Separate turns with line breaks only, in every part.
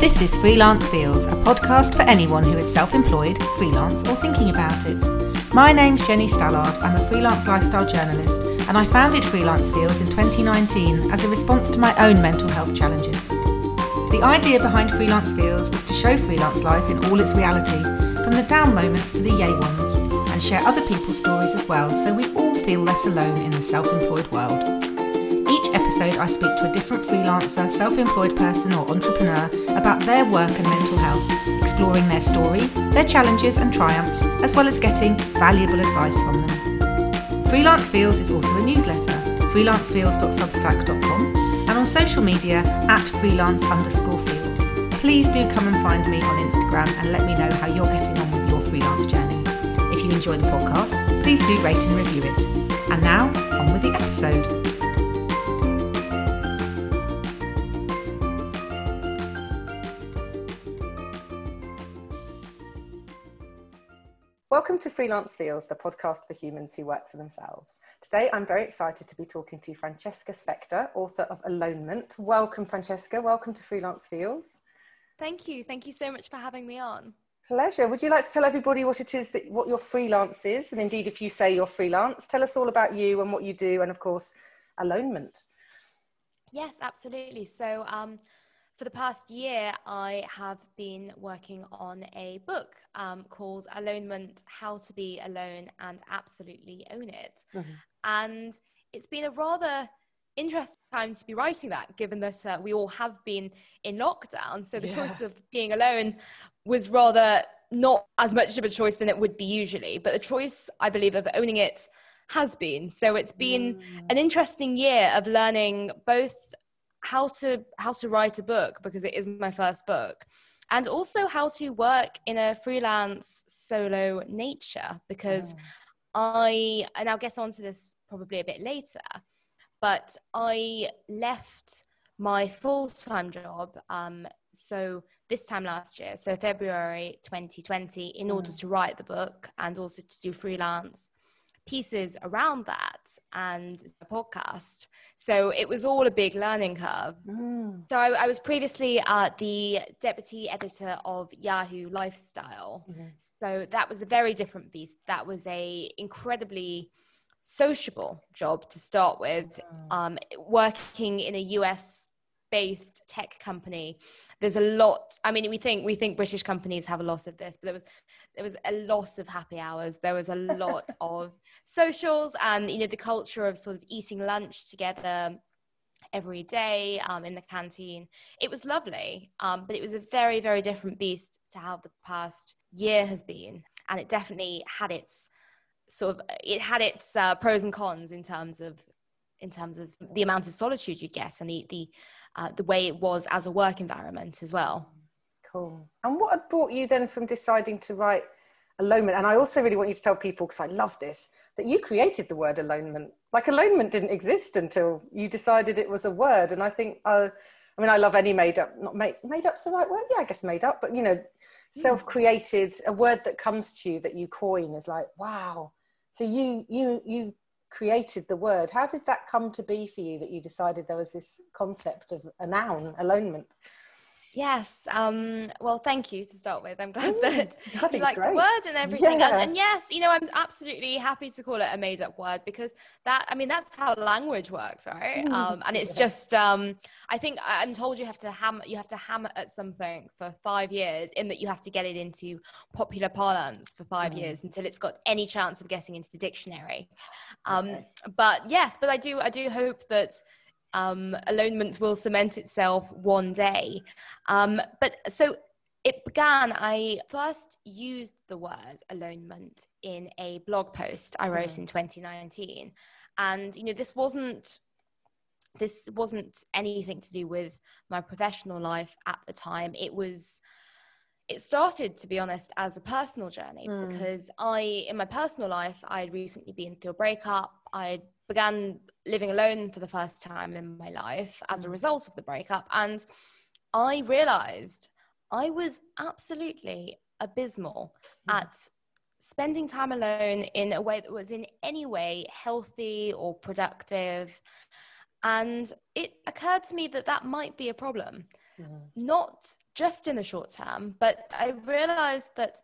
This is Freelance Feels, a podcast for anyone who is self employed, freelance, or thinking about it. My name's Jenny Stallard. I'm a freelance lifestyle journalist, and I founded Freelance Feels in 2019 as a response to my own mental health challenges. The idea behind Freelance Feels is to show freelance life in all its reality, from the down moments to the yay ones, and share other people's stories as well so we all feel less alone in the self employed world. Episode, I speak to a different freelancer, self employed person, or entrepreneur about their work and mental health, exploring their story, their challenges and triumphs, as well as getting valuable advice from them. Freelance Feels is also a newsletter, freelancefeels.substack.com, and on social media at freelance underscore feels. Please do come and find me on Instagram and let me know how you're getting on with your freelance journey. If you enjoy the podcast, please do rate and review it. And now, on with the episode. Welcome to Freelance Feels, the podcast for humans who work for themselves. Today, I'm very excited to be talking to Francesca Spector, author of Alonement. Welcome, Francesca. Welcome to Freelance Feels.
Thank you. Thank you so much for having me on.
Pleasure. Would you like to tell everybody what it is that what your freelance is, and indeed, if you say you're freelance, tell us all about you and what you do, and of course, Alonement.
Yes, absolutely. So, um, for the past year, I have been working on a book um, called Alonement How to Be Alone and Absolutely Own It. Mm-hmm. And it's been a rather interesting time to be writing that, given that uh, we all have been in lockdown. So the yeah. choice of being alone was rather not as much of a choice than it would be usually. But the choice, I believe, of owning it has been. So it's been mm. an interesting year of learning both how to how to write a book because it is my first book and also how to work in a freelance solo nature because oh. I and I'll get onto this probably a bit later but I left my full-time job um, so this time last year so February 2020 in mm. order to write the book and also to do freelance pieces around that and a podcast. So it was all a big learning curve. Mm. So I, I, was previously uh, the deputy editor of Yahoo Lifestyle. Mm-hmm. So that was a very different beast. That was a incredibly sociable job to start with, mm. um, working in a US based tech company there's a lot i mean we think we think british companies have a lot of this but there was there was a lot of happy hours there was a lot of socials and you know the culture of sort of eating lunch together every day um, in the canteen it was lovely um, but it was a very very different beast to how the past year has been and it definitely had its sort of it had its uh, pros and cons in terms of in terms of the amount of solitude you get and the the uh, the way it was as a work environment as well.
Cool. And what had brought you then from deciding to write alonement? And I also really want you to tell people, because I love this, that you created the word alonement. Like alonement didn't exist until you decided it was a word. And I think, uh, I mean, I love any made up, not made, made up's the right word. Yeah, I guess made up, but you know, self created, a word that comes to you that you coin is like, wow. So you, you, you created the word. How did that come to be for you that you decided there was this concept of a noun, alonement?
Yes. Um, well, thank you to start with. I'm glad that you like great. the word and everything. Yeah. And, and, yes, you know, I'm absolutely happy to call it a made up word because that, I mean, that's how language works, right? Mm. Um, and it's yeah. just, um, I think I'm told you have to hammer, you have to hammer at something for five years in that you have to get it into popular parlance for five mm. years until it's got any chance of getting into the dictionary. Um, okay. But yes, but I do, I do hope that um, alonement will cement itself one day. Um, but so it began, I first used the word alonement in a blog post I wrote mm. in 2019. And, you know, this wasn't this wasn't anything to do with my professional life at the time. It was it started to be honest as a personal journey mm. because i in my personal life i had recently been through a breakup i began living alone for the first time in my life as a mm. result of the breakup. And I realized I was absolutely abysmal mm. at spending time alone in a way that was in any way healthy or productive. And it occurred to me that that might be a problem. mm. not just in the short term, but I realized that,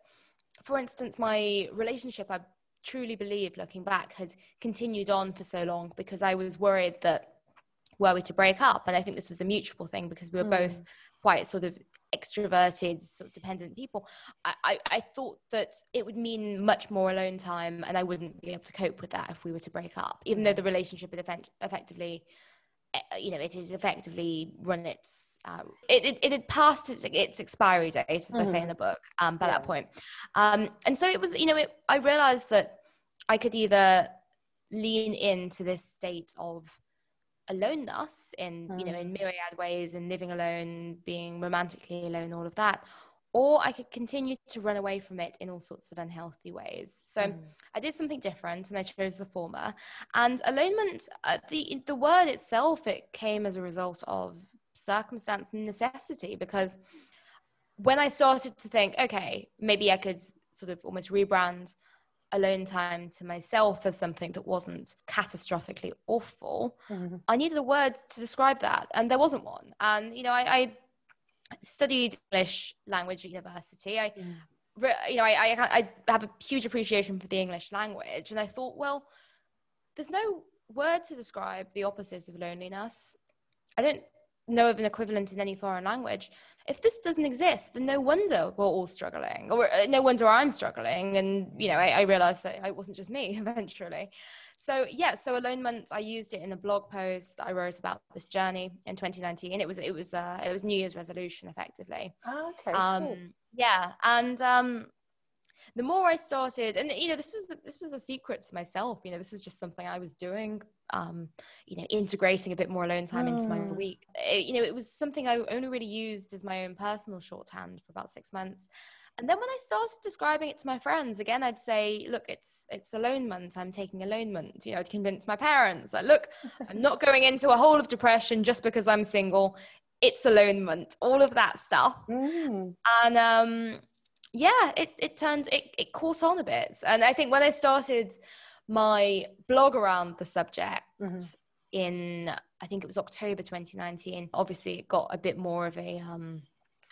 for instance, my relationship, I truly believe looking back, had continued on for so long because I was worried that were we to break up, and I think this was a mutual thing because we were mm. both quite sort of extroverted, sort of dependent people, I, I, I, thought that it would mean much more alone time and I wouldn't be able to cope with that if we were to break up, even though the relationship had effect- effectively, you know, it has effectively run its, uh, it, it, it, had passed its, its expiry date, as mm-hmm. I say in the book, um, by yeah. that point. Um, and so it was, you know, it, I realized that I could either lean into this state of aloneness in mm. you know in mm. myriad ways and living alone being romantically alone all of that or i could continue to run away from it in all sorts of unhealthy ways so mm. i did something different and i chose the former and alonement uh, the the word itself it came as a result of circumstance and necessity because when i started to think okay maybe i could sort of almost rebrand alone time to myself as something that wasn't catastrophically awful, mm-hmm. I needed a word to describe that, and there wasn't one. And you know, I, I studied English language at university. I, mm. you know, I, I, I have a huge appreciation for the English language, and I thought, well, there's no word to describe the opposite of loneliness. I don't know of an equivalent in any foreign language if this doesn't exist, then no wonder we're all struggling, or uh, no wonder I'm struggling. And you know, I, I realized that it wasn't just me eventually. So yeah, so alonement, I used it in a blog post that I wrote about this journey in 2019. It was it was uh, it was New Year's resolution effectively.
Oh, okay. Um, cool.
Yeah, and um, the more I started, and you know, this was this was a secret to myself. You know, this was just something I was doing. Um, you know, integrating a bit more alone time into my hmm. week. It, you know, it was something I only really used as my own personal shorthand for about six months. And then when I started describing it to my friends, again, I'd say, look, it's it's alonement. I'm taking alonement. You know, I'd convince my parents, like, look, I'm not going into a hole of depression just because I'm single. It's alonement, all of that stuff. Mm. And um, yeah, it, it turned, it, it caught on a bit. And I think when I started my blog around the subject mm-hmm. in, I think it was October 2019, obviously it got a bit more of a, um,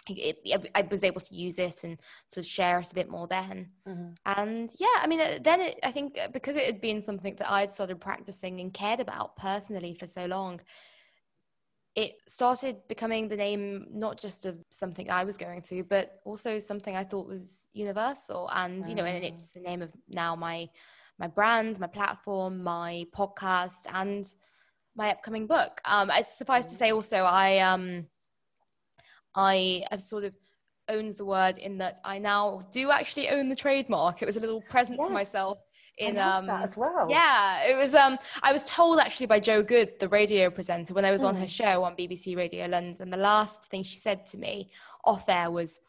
it, it, I was able to use it and sort of share it a bit more then. Mm-hmm. And yeah, I mean, uh, then it, I think uh, because it had been something that I'd started practicing and cared about personally for so long, it started becoming the name not just of something I was going through, but also something I thought was universal. And you know, and it's the name of now my my brand, my platform, my podcast, and my upcoming book. Um, I suffice to say, also, I um, I have sort of owned the word in that I now do actually own the trademark. It was a little present yes. to myself in um
as well.
Yeah, it was um I was told actually by Jo Good, the radio presenter, when I was mm. on her hmm. show on BBC Radio London, the last thing she said to me off air was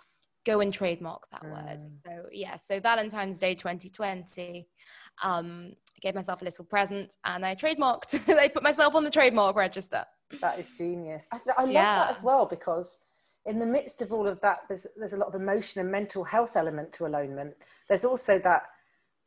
go and trademark that mm. word. So yeah, so Valentine's Day 2020, um, I gave myself a little present and I trademarked. I put myself on the trademark register.
That is genius. I, I love yeah. that as well because in the midst of all of that, there's there's a lot of emotion and mental health element to alonement. There's also that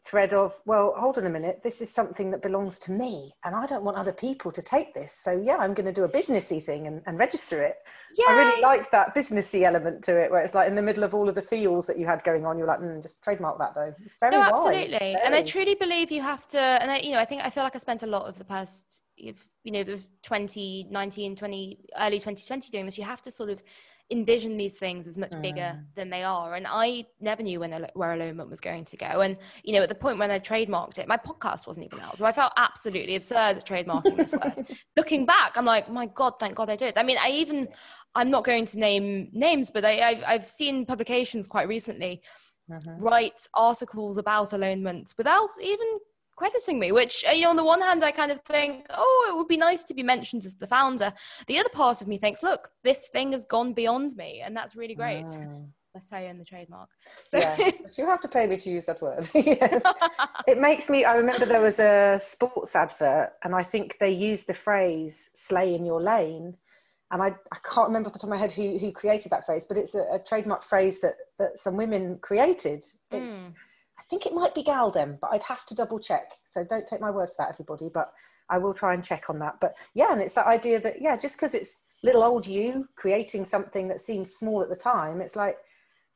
thread of well hold on a minute this is something that belongs to me and i don't want other people to take this. So yeah i'm going to do a businessy thing and, and register it. Yeah. i really liked that businessy element to it where it's like in the middle of all of the feels that you had going on you're like mm, just trademark that though. It's very no,
absolutely.
Very.
and i truly believe you have to and i you know i think i feel like i spent a lot of the past you know the 2019 20 early 2020 doing this you have to sort of envision these things as much bigger mm. than they are. And I never knew when where Alonement was going to go. And you know, at the point when I trademarked it, my podcast wasn't even out, so I felt absolutely absurd at trademarking this word. Looking back, I'm like, my God, thank God I did. I mean, I even I'm not going to name names, but I, have I've seen publications quite recently. Mm-hmm. write articles about alonement without even crediting me, which, uh, you know, on the one hand, I kind of think, oh, it would be nice to be mentioned as the founder. The other part of me thinks, look, this thing has gone beyond me, and that's really great. Mm. Let's say in the trademark.
So. Yes, you have to pay me to use that word. yes. it makes me, I remember there was a sports advert, and I think they used the phrase slay in your lane. And I, I can't remember off the top of my head who, who created that phrase, but it's a, a trademark phrase that, that some women created. It's, mm I think it might be Galdem, but I'd have to double check. So don't take my word for that, everybody. But I will try and check on that. But yeah, and it's that idea that yeah, just because it's little old you creating something that seems small at the time, it's like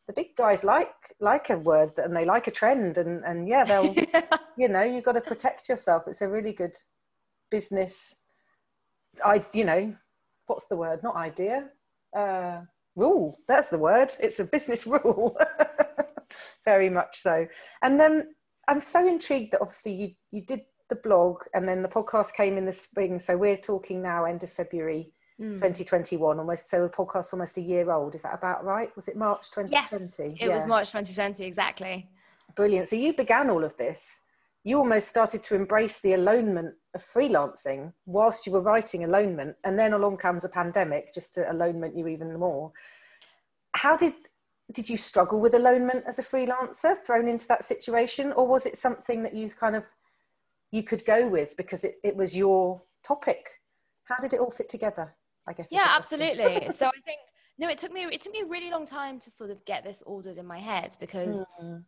the big guys like like a word and they like a trend and and yeah, they'll you know you've got to protect yourself. It's a really good business. I you know what's the word? Not idea. Uh, rule. That's the word. It's a business rule. Very much so. And then I'm so intrigued that obviously you you did the blog and then the podcast came in the spring. So we're talking now end of February mm. 2021, almost. So the podcast's almost a year old. Is that about right? Was it March 2020?
Yes, it yeah. was March 2020, exactly.
Brilliant. So you began all of this. You almost started to embrace the alonement of freelancing whilst you were writing alonement, and then along comes a pandemic just to alonement you even more. How did did you struggle with alonement as a freelancer thrown into that situation or was it something that you kind of you could go with because it, it was your topic? How did it all fit together i guess
yeah absolutely. So i think no it took me it took me a really long time to sort of get this ordered in my head because mm.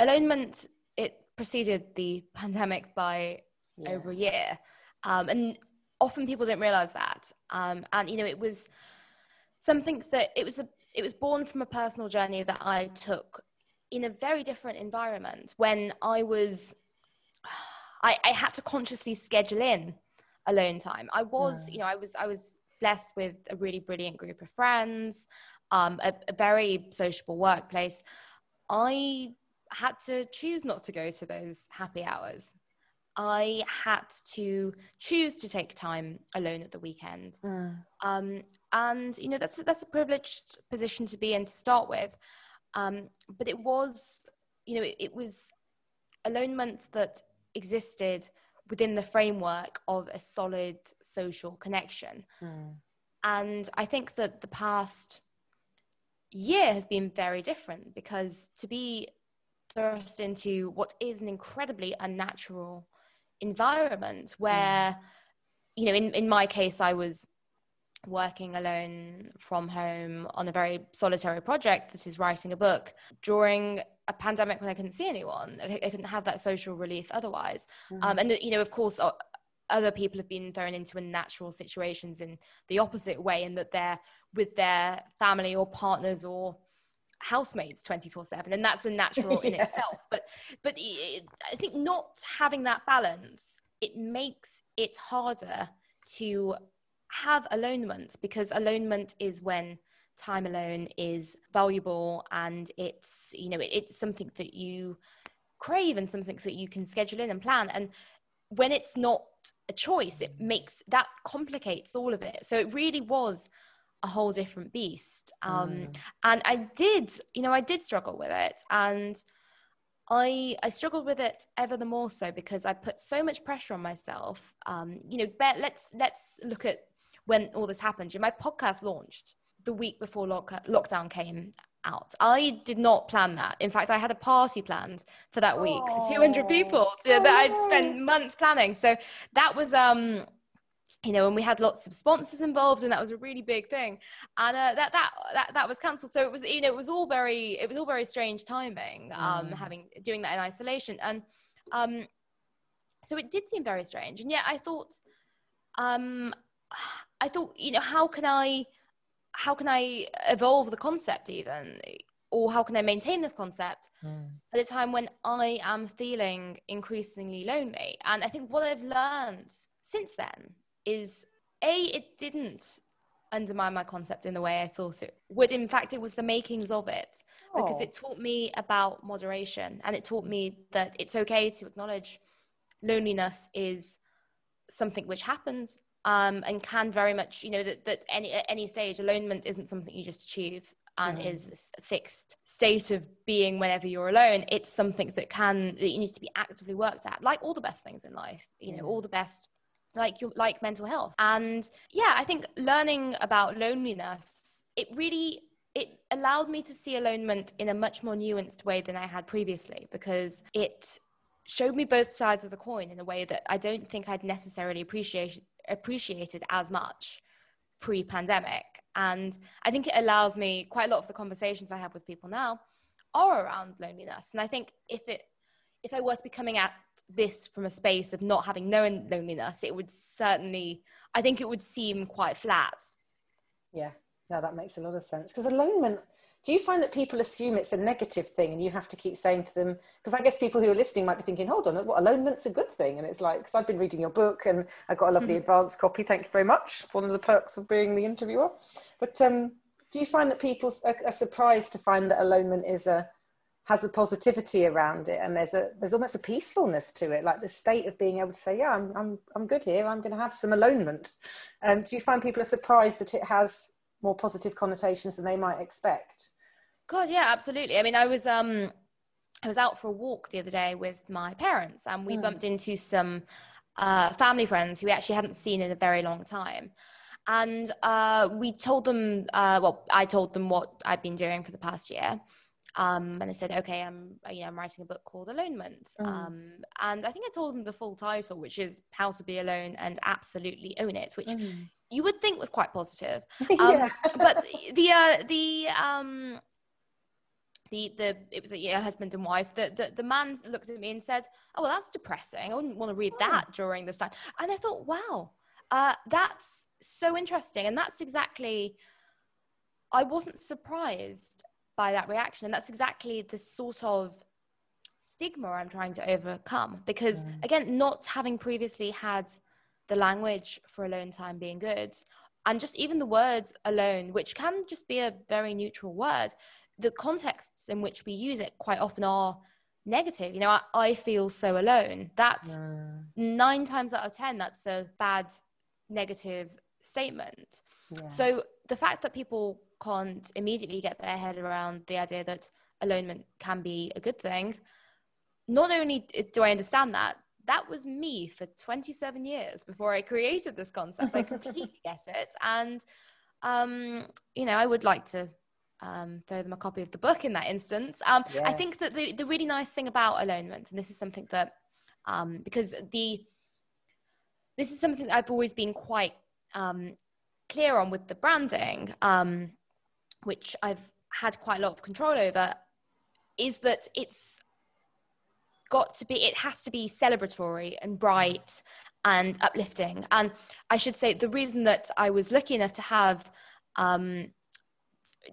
alonement it preceded the pandemic by yeah. over a year. Um, and often people don't realize that. Um, and you know it was something that it was a it was born from a personal journey that I took in a very different environment when I was I, I had to consciously schedule in alone time. I was, yeah. you know, I was I was blessed with a really brilliant group of friends, um, a, a very sociable workplace. I had to choose not to go to those happy hours. I had to choose to take time alone at the weekend. Mm. Um, and you know that's that's a privileged position to be in to start with um, but it was you know it, it, was alonement that existed within the framework of a solid social connection mm. and i think that the past year has been very different because to be thrust into what is an incredibly unnatural environment where mm. you know in, in my case i was working alone from home on a very solitary project that is writing a book during a pandemic when I couldn't see anyone. I, I couldn't have that social relief otherwise. Mm-hmm. Um, and, you know, of course, other people have been thrown into unnatural situations in the opposite way, in that they're with their family or partners or housemates 24 7 and that's a natural in yeah. itself but but it, i think not having that balance it makes it harder to have alonement because alonement is when time alone is valuable and it's you know it, it's something that you crave and something that you can schedule in and plan and when it's not a choice it makes that complicates all of it so it really was a whole different beast um, mm. and i did you know i did struggle with it and I I struggled with it ever the more so because I put so much pressure on myself. Um, you know, let's let's look at when all this happened. My podcast launched the week before lock- lockdown came out. I did not plan that. In fact, I had a party planned for that week for 200 people that I'd spent months planning. So that was um you know, and we had lots of sponsors involved, and that was a really big thing. And uh, that that that that was cancelled. So it was, you know, it was all very, it was all very strange timing. Um, mm. having doing that in isolation, and um, so it did seem very strange. And yet, I thought, um, I thought, you know, how can I, how can I evolve the concept even, or how can I maintain this concept mm. at a time when I am feeling increasingly lonely? And I think what I've learned since then is a, it didn't undermine my concept in the way I thought it would. In fact, it was the makings of it because it taught me about moderation and it taught me that it's okay to acknowledge loneliness is something which happens um, and can very much, you know, that, that any, at any stage, alonement isn't something you just achieve and mm. is this fixed state of being whenever you're alone. It's something that can, that you need to be actively worked at, like all the best things in life, you know, all the best like your like mental health and yeah i think learning about loneliness it really it allowed me to see alonement in a much more nuanced way than i had previously because it showed me both sides of the coin in a way that i don't think i'd necessarily appreciate appreciated as much pre-pandemic and i think it allows me quite a lot of the conversations i have with people now are around loneliness and i think if it if i was becoming at this from a space of not having known loneliness, it would certainly, I think it would seem quite flat.
Yeah, no, that makes a lot of sense. Because alonement, do you find that people assume it's a negative thing and you have to keep saying to them, because I guess people who are listening might be thinking, hold on, what, alonement's a good thing? And it's like, because I've been reading your book and I got a lovely mm-hmm. advanced copy. Thank you very much. One of the perks of being the interviewer. But um, do you find that people are, are surprised to find that alonement is a, has a positivity around it and there's a there's almost a peacefulness to it like the state of being able to say yeah i'm i'm, I'm good here i'm going to have some alonement and um, do you find people are surprised that it has more positive connotations than they might expect
god yeah absolutely i mean i was um i was out for a walk the other day with my parents and we mm. bumped into some uh, family friends who we actually hadn't seen in a very long time and uh, we told them uh, well i told them what I'd been doing for the past year um, and they said, okay, I'm, you know, I'm writing a book called Alonement. Mm. Um, and I think I told them the full title, which is How to Be Alone and Absolutely Own It, which mm. you would think was quite positive. Um, but the, uh, the, um, the, the, it was a know, husband and wife. The, the, the man looked at me and said, oh, well, that's depressing. I wouldn't want to read that oh. during this time. And I thought, wow, uh, that's so interesting. And that's exactly, I wasn't surprised by that reaction. And that's exactly the sort of stigma I'm trying to overcome. Because mm. again, not having previously had the language for alone time being good, and just even the words alone, which can just be a very neutral word, the contexts in which we use it quite often are negative. You know, I, I feel so alone. That mm. nine times out of 10, that's a bad negative statement. Yeah. So the fact that people can't immediately get their head around the idea that alonement can be a good thing, not only do I understand that, that was me for 27 years before I created this concept. I completely get it. And, um, you know, I would like to um, throw them a copy of the book in that instance. Um, yeah. I think that the, the really nice thing about alonement, and this is something that, um, because the, this is something I've always been quite um, clear on with the branding, um, which I've had quite a lot of control over, is that it's got to be, it has to be celebratory and bright and uplifting. And I should say the reason that I was lucky enough to have, um,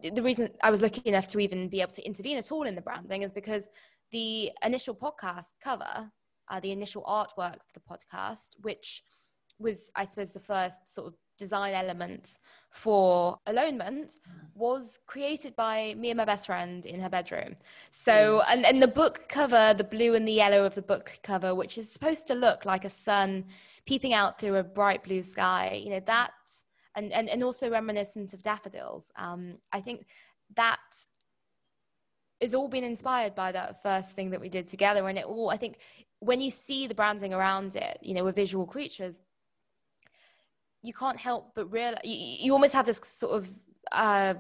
the reason I was lucky enough to even be able to intervene at all in the branding is because the initial podcast cover, uh, the initial artwork for the podcast, which was, I suppose, the first sort of design element for alonement was created by me and my best friend in her bedroom. So, mm. and, and the book cover, the blue and the yellow of the book cover, which is supposed to look like a sun peeping out through a bright blue sky, you know, that, and, and, and also reminiscent of daffodils. Um, I think that is all been inspired by that first thing that we did together. And it all, I think, when you see the branding around it, you know, we're visual creatures you can't help but realize you, you almost have this sort of uh,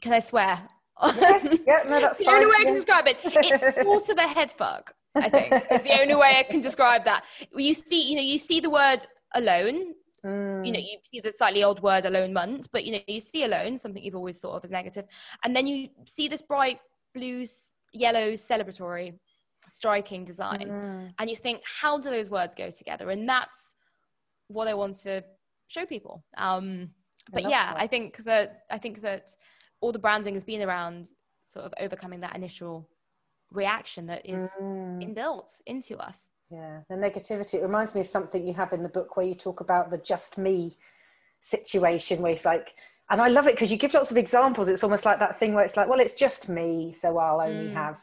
can I swear?
Yes, yeah, no, that's
the only way I can describe it. It's sort of a head fuck. I think the only way I can describe that. You see, you know, you see the word alone. Mm. You know, you see the slightly old word alonement, but you know, you see alone, something you've always thought of as negative, and then you see this bright blue, yellow, celebratory, striking design, mm. and you think, how do those words go together? And that's what I want to show people. Um, but I yeah, that. I think that I think that all the branding has been around sort of overcoming that initial reaction that is mm. inbuilt into us.
Yeah, the negativity. It reminds me of something you have in the book where you talk about the just me situation, where it's like, and I love it because you give lots of examples. It's almost like that thing where it's like, well, it's just me, so I'll only mm. have,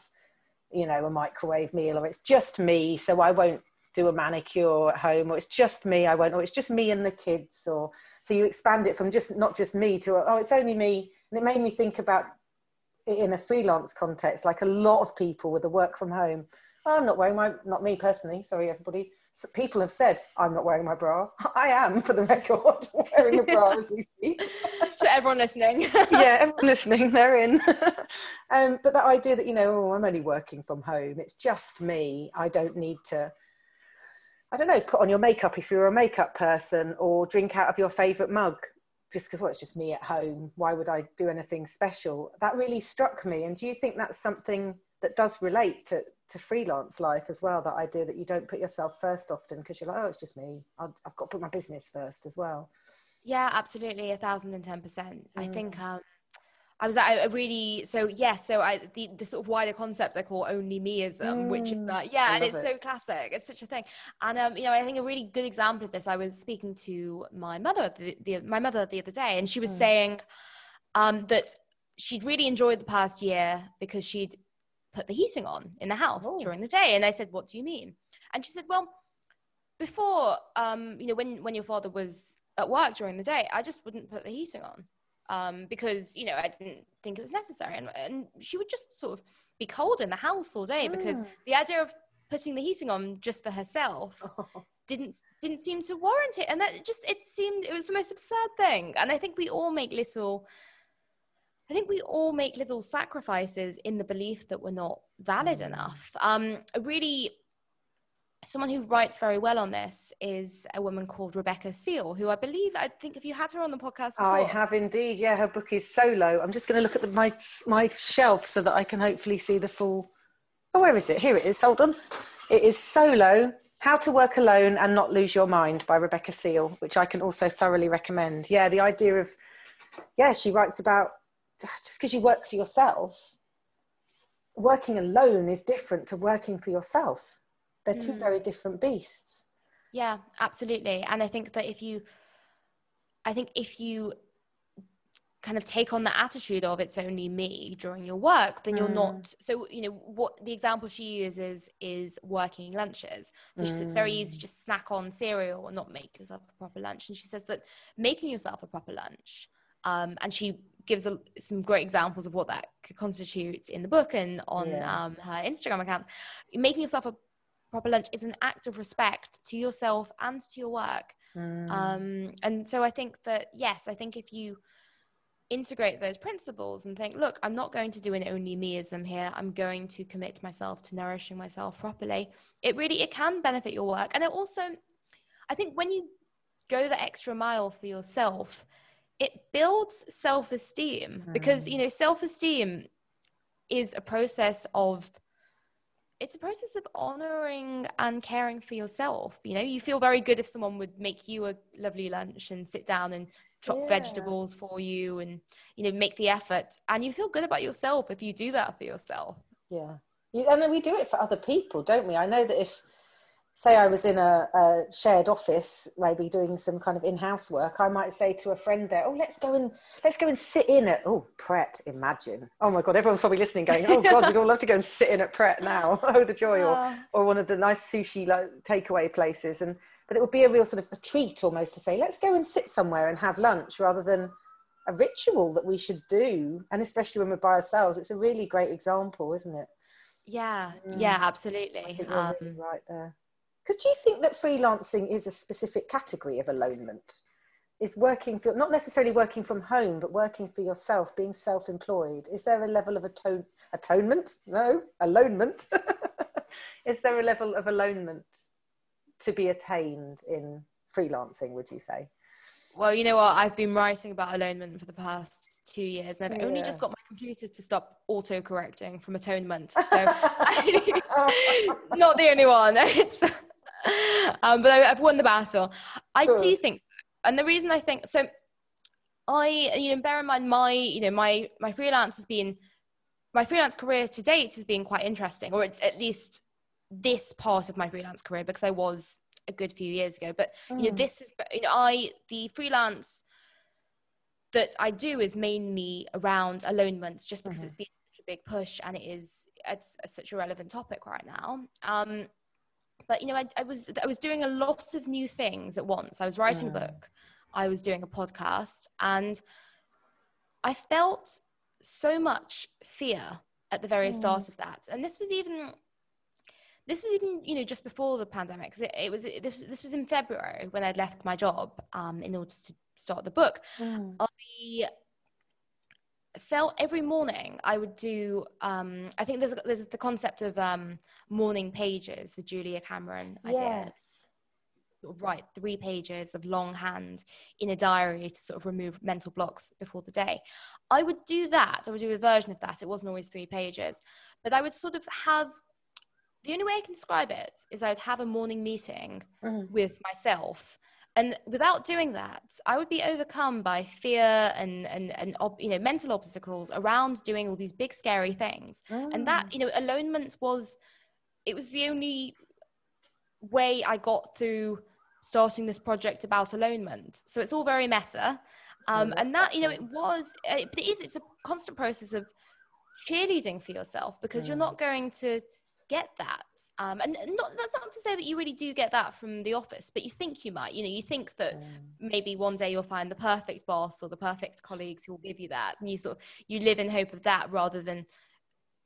you know, a microwave meal, or it's just me, so I won't do a manicure at home or it's just me i won't or it's just me and the kids or so you expand it from just not just me to oh it's only me and it made me think about in a freelance context like a lot of people with the work from home i'm not wearing my not me personally sorry everybody. So people have said i'm not wearing my bra. I am for the record wearing a bra as we speak.
To everyone listening.
Yeah everyone listening they're in. Um, but that idea that you know oh, i'm only working from home it's just me. I don't need to I don't know, put on your makeup if you're a makeup person or drink out of your favourite mug. Just because, well, it's just me at home. Why would I do anything special? That really struck me. And do you think that's something that does relate to, to freelance life as well. That idea that you don't put yourself first often because you're like, oh, it's just me. i have got to put my business first as well.
Yeah, absolutely, a thousand and ten percent. I think um, I was I really so yes. Yeah, so I the, the sort of wider concept I call only meism, mm, which is that yeah, I and it's it. so classic. It's such a thing. And um, you know, I think a really good example of this. I was speaking to my mother the, the my mother the other day, and she was mm. saying um, that she'd really enjoyed the past year because she'd put the heating on in the house oh. during the day. And I said, "What do you mean?" And she said, "Well, before um, you know, when when your father was at work during the day, I just wouldn't put the heating on." um, because you know I didn't think it was necessary, and, and she would just sort of be cold in the house all day because mm. the idea of putting the heating on just for herself oh. didn't didn't seem to warrant it, and that just it seemed it was the most absurd thing. And I think we all make little. I think we all make little sacrifices in the belief that we're not valid mm. enough. Um, really someone who writes very well on this is a woman called Rebecca Seal, who I believe, I think, if you had her on the podcast before?
I have indeed. Yeah, her book is Solo. I'm just going to look at the, my my shelf so that I can hopefully see the full. Oh, where is it? Here it is. Hold on. It is Solo: How to Work Alone and Not Lose Your Mind by Rebecca Seal, which I can also thoroughly recommend. Yeah, the idea of yeah, she writes about just because you work for yourself, working alone is different to working for yourself they're two mm. very different beasts.
Yeah, absolutely. And I think that if you, I think if you kind of take on the attitude of it's only me during your work then you're mm. not so you know what the example she uses is working lunches so mm. it's very easy to just snack on cereal or not make yourself a proper lunch and she says that making yourself a proper lunch um, and she gives a, some great examples of what that constitutes in the book and on yeah. um, her instagram account making yourself a proper lunch is an act of respect to yourself and to your work. Mm. Um, and so I think that, yes, I think if you integrate those principles and think, look, I'm not going to do an only meism here. I'm going to commit myself to nourishing myself properly. It really, it can benefit your work. And it also, I think when you go the extra mile for yourself, it builds self-esteem mm. because, you know, self-esteem is a process of it's a process of honoring and caring for yourself. You know, you feel very good if someone would make you a lovely lunch and sit down and chop yeah. vegetables for you and, you know, make the effort. And you feel good about yourself if you do that for yourself.
Yeah. And then we do it for other people, don't we? I know that if say I was in a, a, shared office, maybe doing some kind of in-house work, I might say to a friend there, "Oh, let's go and let's go and sit in at oh Pret. Imagine, oh my God, everyone's probably listening, going, "Oh God, we'd all love to go and sit in at Pret now." oh, the joy, or or one of the nice sushi like, takeaway places, and but it would be a real sort of a treat almost to say, "Let's go and sit somewhere and have lunch," rather than a ritual that we should do, and especially when we're by ourselves. It's a really great example, isn't it?
Yeah, mm. yeah, absolutely.
I think you're um, really right there. Because do you think that freelancing is a specific category of alonement? Is working for not necessarily working from home, but working for yourself, being self-employed. Is there a level of atone, atonement? No, alonement. is there a level of alonement to be attained in freelancing? Would you say?
Well, you know what? I've been writing about alonement for the past two years, and I've yeah. only just got my computer to stop auto correcting from atonement. So, not the only one. It's um, but I, have won the battle. I Good. do think, so. and the reason I think so, I you know bear in mind my you know my my freelance has been my freelance career to date has been quite interesting, or at least this part of my freelance career because I was a good few years ago. But mm. you know mm. this is you know I the freelance that I do is mainly around alonements, just because mm-hmm. it's been such a big push and it is it's, it's such a relevant topic right now. Um, but you know I, I, was i was doing a lot of new things at once i was writing mm. a book i was doing a podcast and i felt so much fear at the very mm. start of that and this was even this was even you know just before the pandemic because it, it, was it, this, this was in february when i'd left my job um, in order to start the book mm. i felt every morning I would do. Um, I think there's there's the concept of um, morning pages, the Julia Cameron idea. Yes. Sort of write three pages of longhand in a diary to sort of remove mental blocks before the day. I would do that. I would do a version of that. It wasn't always three pages, but I would sort of have the only way I can describe it is I'd have a morning meeting
Mm.
with myself. And without doing that, I would be overcome by fear and, and, and you know, mental obstacles around doing all these big, scary things. And that, you know, alonement was, it was the only way I got through starting this project about alonement. So it's all very meta. Um, and that, you know, it was, uh, but it is, it's a constant process of cheerleading for yourself because you're
Mm.
not going to get that. Um, and not, that's not to say that you really do get that from the office, but you think you might, you know, you think that
Mm.
maybe one day you'll find the perfect boss or the perfect colleagues who will give you that. And you sort of, you live in hope of that rather than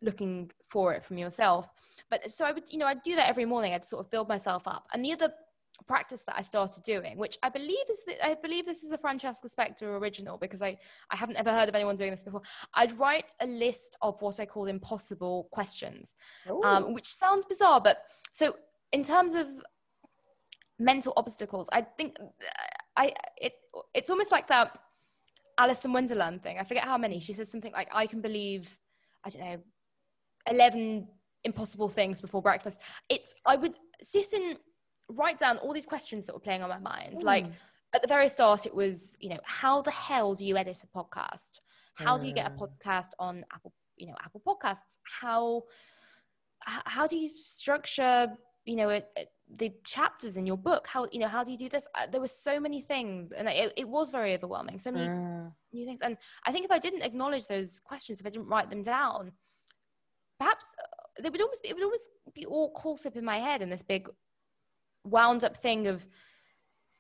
looking for it from yourself. But so I would, you know, I'd do that every morning. I'd sort of build myself up. And the other practice that I started doing, which I believe is that I believe this is a Francesca Spector original because I, I haven't ever heard of anyone doing this before. I'd write a list of what I call impossible questions, um, which sounds bizarre, but so in terms of mental obstacles, I think I it it's almost like that Alice in Wonderland thing. I forget how many. She says something like, "I can believe, I don't know, eleven impossible things before breakfast." It's I would sit and write down all these questions that were playing on my mind. Like
Mm.
at the very start, it was you know, how the hell do you edit a podcast? How do you get a
Mm.
podcast on Apple, you know, Apple Podcasts? How how do you structure you know it, it- the chapters in your book how you know how do you do this uh, there were so many things and it, it was very overwhelming so many
Mm.
new things and i think if i didn't acknowledge those questions if i didn't write them down perhaps uh, they would almost be, it would always be all caught up in my head in this big wound up thing of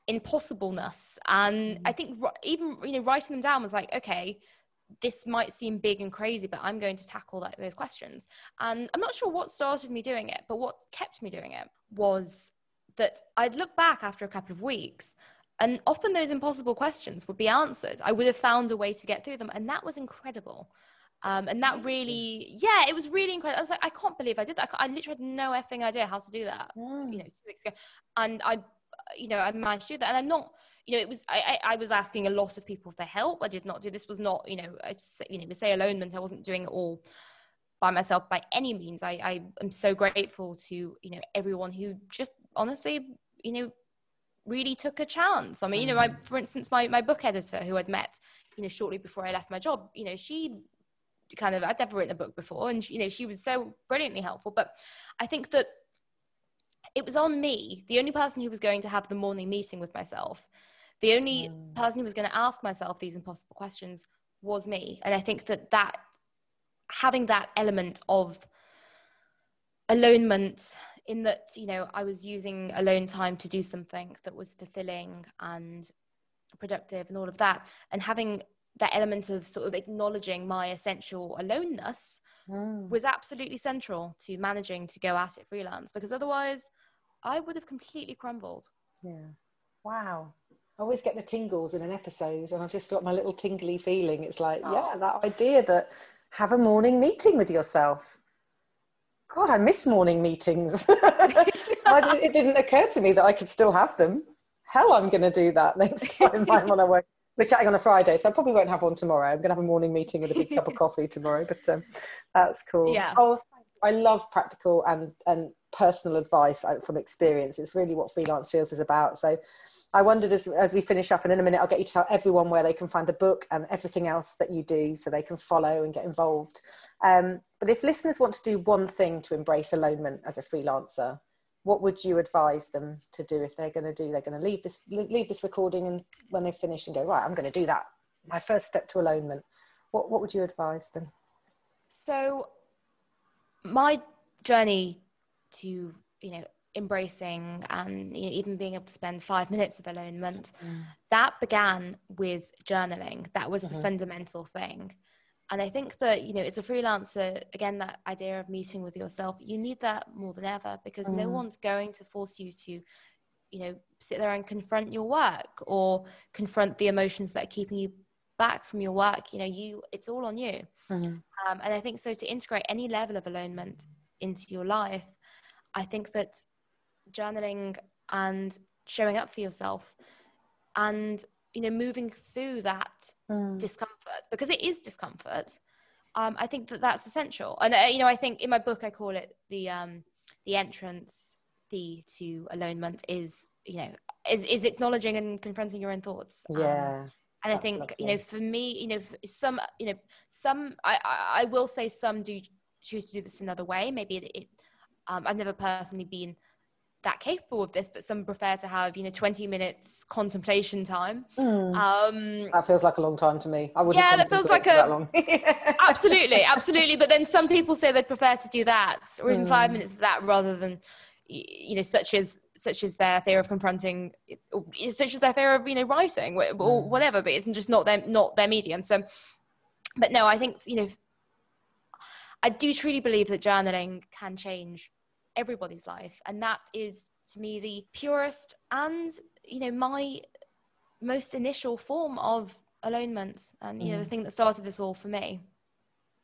impossibleness. And mm. i think even you know writing them down was like okay this might seem big and crazy but i'm going to tackle that, those questions. And i'm not sure what started me doing it but what kept me doing it was that i'd look back after a couple of weeks and often those impossible questions would be answered. I would have found a way to get through them and that was incredible um, and that really yeah it was really incredible i was like i can't believe i did that. I, I literally had no effing idea how to do that
Mm.
you know two weeks ago. And i you know i managed to do that. And i'm not you know it was I, I I was asking a lot of people for help. I did not do this was not you know I you know we say alonement i wasn't doing it all by myself by any means. I i am so grateful to you know everyone who just honestly you know really took a chance. I mean you know my for instance my my book editor who i'd met you know shortly before i left my job you know she kind of i'd never written a book before and you know she was so brilliantly helpful but i think that it was on me, the only person who was going to have the morning meeting with myself, the only
Mm.
person who was going to ask myself these impossible questions was me. And I think that that having that element of alonement in that, you know, I was using alone time to do something that was fulfilling and productive and all of that, and having that element of sort of acknowledging my essential aloneness
Mm.
was absolutely central to managing to go at it freelance because otherwise I would have completely crumbled.
Yeah. Wow. I always get the tingles in an episode, and I've just got my little tingly feeling. It's like, yeah,
Oh.
that idea that have a morning meeting with yourself. God, I miss morning meetings. It didn't occur to me that I could still have them. Hell, I'm going to do that next time I'm on a work. We're chatting on a Friday, so I probably won't have one tomorrow. I'm going to have a morning meeting with a big cup of coffee tomorrow, but um, that's cool.
Yeah.
Oh. I love practical and and personal advice uh, from experience. It's really what freelance feels is about. So, I wondered as as we finish up, and in a minute, I'll get you to tell everyone where they can find the book and everything else that you do, so they can follow and get involved. Um, but if listeners want to do one thing to embrace alonement as a freelancer, what would you advise them to do if they're going to do? They're going to leave this leave this recording, and when they finish and go right, I'm going to do that. My first step to alonement. What what would you advise them?
So my journey to, you know, embracing and you know, even being able to spend five minutes of alonement, that began with journaling. That was the
Mhm.
fundamental thing. And I think that, you know, it's a freelancer, again, that idea of meeting with yourself, you need that more than ever because no
Mm.
one's going to force you to, you know, sit there and confront your work or confront the emotions that are keeping you back from your work. You know, you, it's all on you.
Mhm.
Um, and I think so to integrate any level of alonement into your life, I think that journaling and showing up for yourself and, you know, moving through that
Mm.
discomfort because it is discomfort. Um, I think that that's essential. And, uh, you know, I think in my book, I call it the, um, the entrance fee to alonement is you know is, is acknowledging and confronting your own thoughts
um, yeah um,
and i think lovely. you know for me you know some you know some I, I, I will say some do choose to do this another way maybe it, it um, i've never personally been that capable of this, but some prefer to have, you know, 20 minutes contemplation time.
Mm. Um, that feels like a long time to me. I wouldn't.
Yeah, that feels like a. Long. Absolutely, absolutely. But then some people say they'd prefer to do that, or even mm. five minutes of that, rather than, you know, such as such as their fear of confronting, such as their fear of, you know, writing or, or mm. whatever. But it's just not their not their medium. So, but no, I think you know, I do truly believe that journaling can change everybody's life. And that is to me the purest and you know my most initial form of alonement and you know the mm. thing that started this all for me.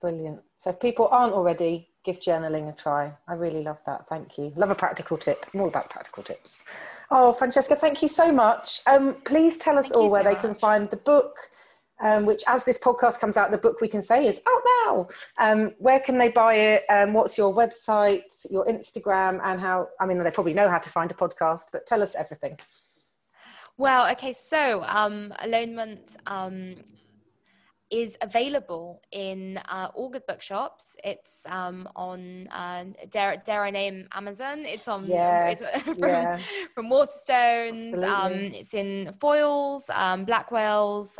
Brilliant. So if people aren't already give journaling a try. I really love that. Thank you. Love a practical tip. More about practical tips. Oh francesca thank you so much. Um, please tell us thank all where so they much. can find the book um, which as this podcast comes out, the book we can say is out now. Um, where can they buy it? Um, what's your website, your Instagram, and how? I mean, they probably know how to find a podcast, but tell us everything.
Well, okay, so um, Alonement um, is available in uh, all good bookshops. It's um, on uh, dare, dare I name Amazon. It's on
yes,
it's from,
yeah.
from Waterstones. Um, it's in Foyles, um, Blackwell's.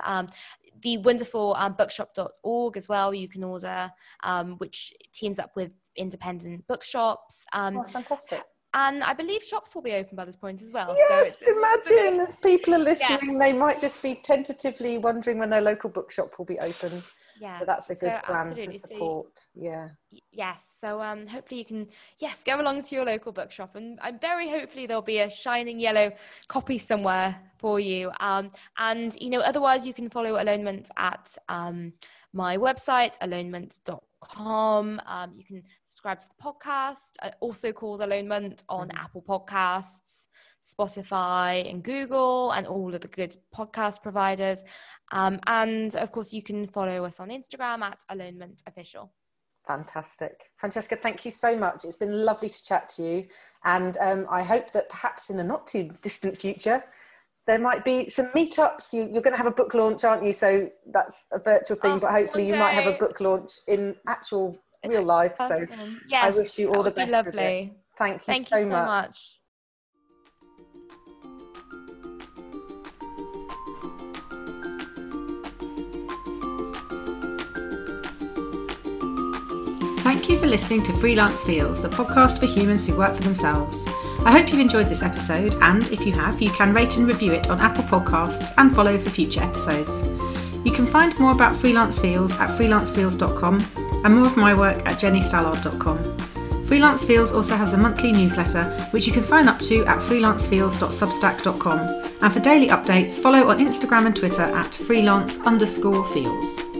The wonderful um, bookshop.org as well, you can order, um, which teams up with independent bookshops.
Um, oh, fantastic.
And I believe shops will be open by this point as well.
Yes, so imagine as people are listening, yes. they might just be tentatively wondering when their local bookshop will be open. Yeah, so that's a good so plan absolutely. to support. So, yeah.
Yes. So um, hopefully you can yes go along to your local bookshop, and I'm very hopefully there'll be a shining yellow copy somewhere for you. Um, and you know otherwise you can follow Alonement at um, my website alonement.com. Um, you can subscribe to the podcast, uh, also called Alonement on mm-hmm. Apple Podcasts. Spotify and Google and all of the good podcast providers. Um, and of course, you can follow us on Instagram at Alonement Official.
Fantastic. Francesca, thank you so much. It's been lovely to chat to you. And um, I hope that perhaps in the not too distant future, there might be some meetups. You, are going to have a book launch, aren't you? So that's a virtual thing, oh, but hopefully you might have a book launch in actual real life. So yes, I wish you all the best. Lovely. Thank you
Thank
so,
you so
much.
much.
You for listening to Freelance Feels, the podcast for humans who work for themselves. I hope you've enjoyed this episode, and if you have, you can rate and review it on Apple Podcasts and follow for future episodes. You can find more about Freelance Feels at freelancefeels.com and more of my work at jennystallard.com. Freelance Feels also has a monthly newsletter which you can sign up to at freelancefeels.substack.com. And for daily updates, follow on Instagram and Twitter at freelance underscore feels.